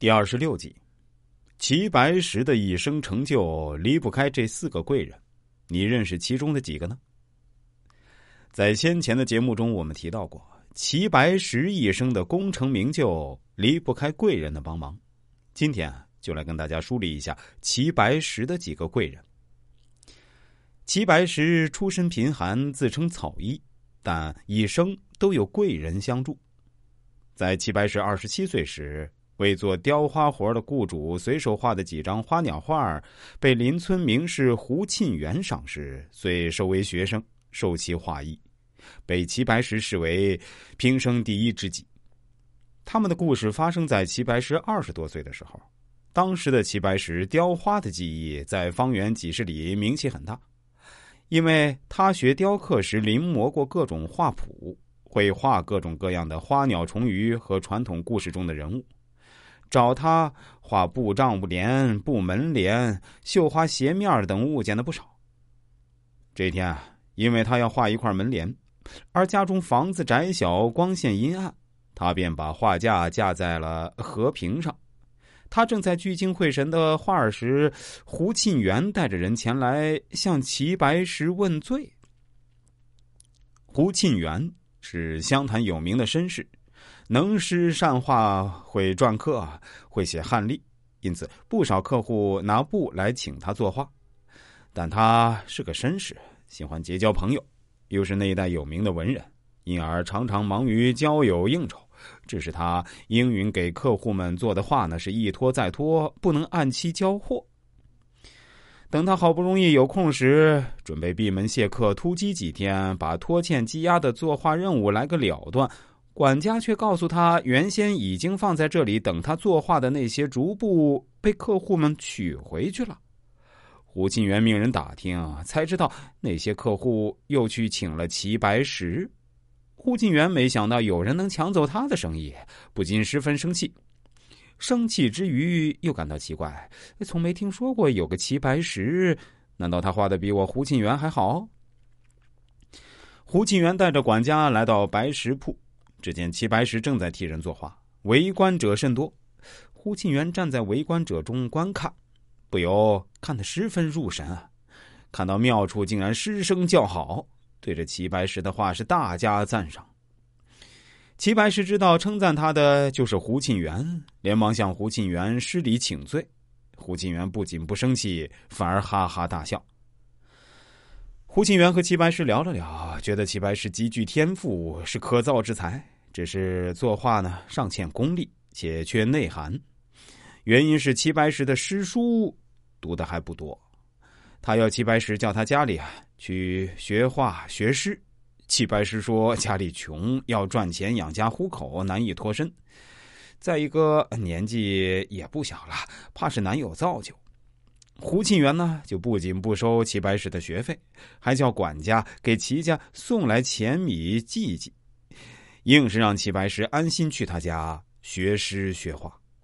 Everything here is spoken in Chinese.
第二十六集，齐白石的一生成就离不开这四个贵人，你认识其中的几个呢？在先前的节目中，我们提到过，齐白石一生的功成名就离不开贵人的帮忙。今天，就来跟大家梳理一下齐白石的几个贵人。齐白石出身贫寒，自称草医，但一生都有贵人相助。在齐白石二十七岁时。为做雕花活的雇主随手画的几张花鸟画，被邻村名士胡沁园赏识，遂收为学生，受其画艺，被齐白石视为平生第一知己。他们的故事发生在齐白石二十多岁的时候。当时的齐白石雕花的技艺在方圆几十里名气很大，因为他学雕刻时临摹过各种画谱，会画各种各样的花鸟虫鱼和传统故事中的人物。找他画布帐布帘、布门帘、绣花鞋面等物件的不少。这天啊，因为他要画一块门帘，而家中房子窄小、光线阴暗，他便把画架架在了和平上。他正在聚精会神的画时，胡沁园带着人前来向齐白石问罪。胡沁园是湘潭有名的绅士。能诗善画，会篆刻，会写汉隶，因此不少客户拿布来请他作画。但他是个绅士，喜欢结交朋友，又是那一代有名的文人，因而常常忙于交友应酬，致使他应允给客户们做的画呢是一拖再拖，不能按期交货。等他好不容易有空时，准备闭门谢客，突击几天，把拖欠积压的作画任务来个了断。管家却告诉他，原先已经放在这里等他作画的那些竹布被客户们取回去了。胡沁园命人打听，才知道那些客户又去请了齐白石。胡沁园没想到有人能抢走他的生意，不禁十分生气。生气之余，又感到奇怪，从没听说过有个齐白石，难道他画的比我胡沁园还好？胡沁园带着管家来到白石铺。只见齐白石正在替人作画，围观者甚多。胡沁园站在围观者中观看，不由看得十分入神啊！看到妙处，竟然失声叫好，对着齐白石的画是大加赞赏。齐白石知道称赞他的就是胡沁园，连忙向胡沁园施礼请罪。胡沁园不仅不生气，反而哈哈大笑。胡沁园和齐白石聊了聊，觉得齐白石极具天赋，是可造之才。只是作画呢尚欠功力，且缺内涵。原因是齐白石的诗书读的还不多。他要齐白石叫他家里啊去学画学诗。齐白石说家里穷，要赚钱养家糊口，难以脱身。再一个年纪也不小了，怕是难有造就。胡沁园呢，就不仅不收齐白石的学费，还叫管家给齐家送来钱米祭祭，硬是让齐白石安心去他家学诗学画。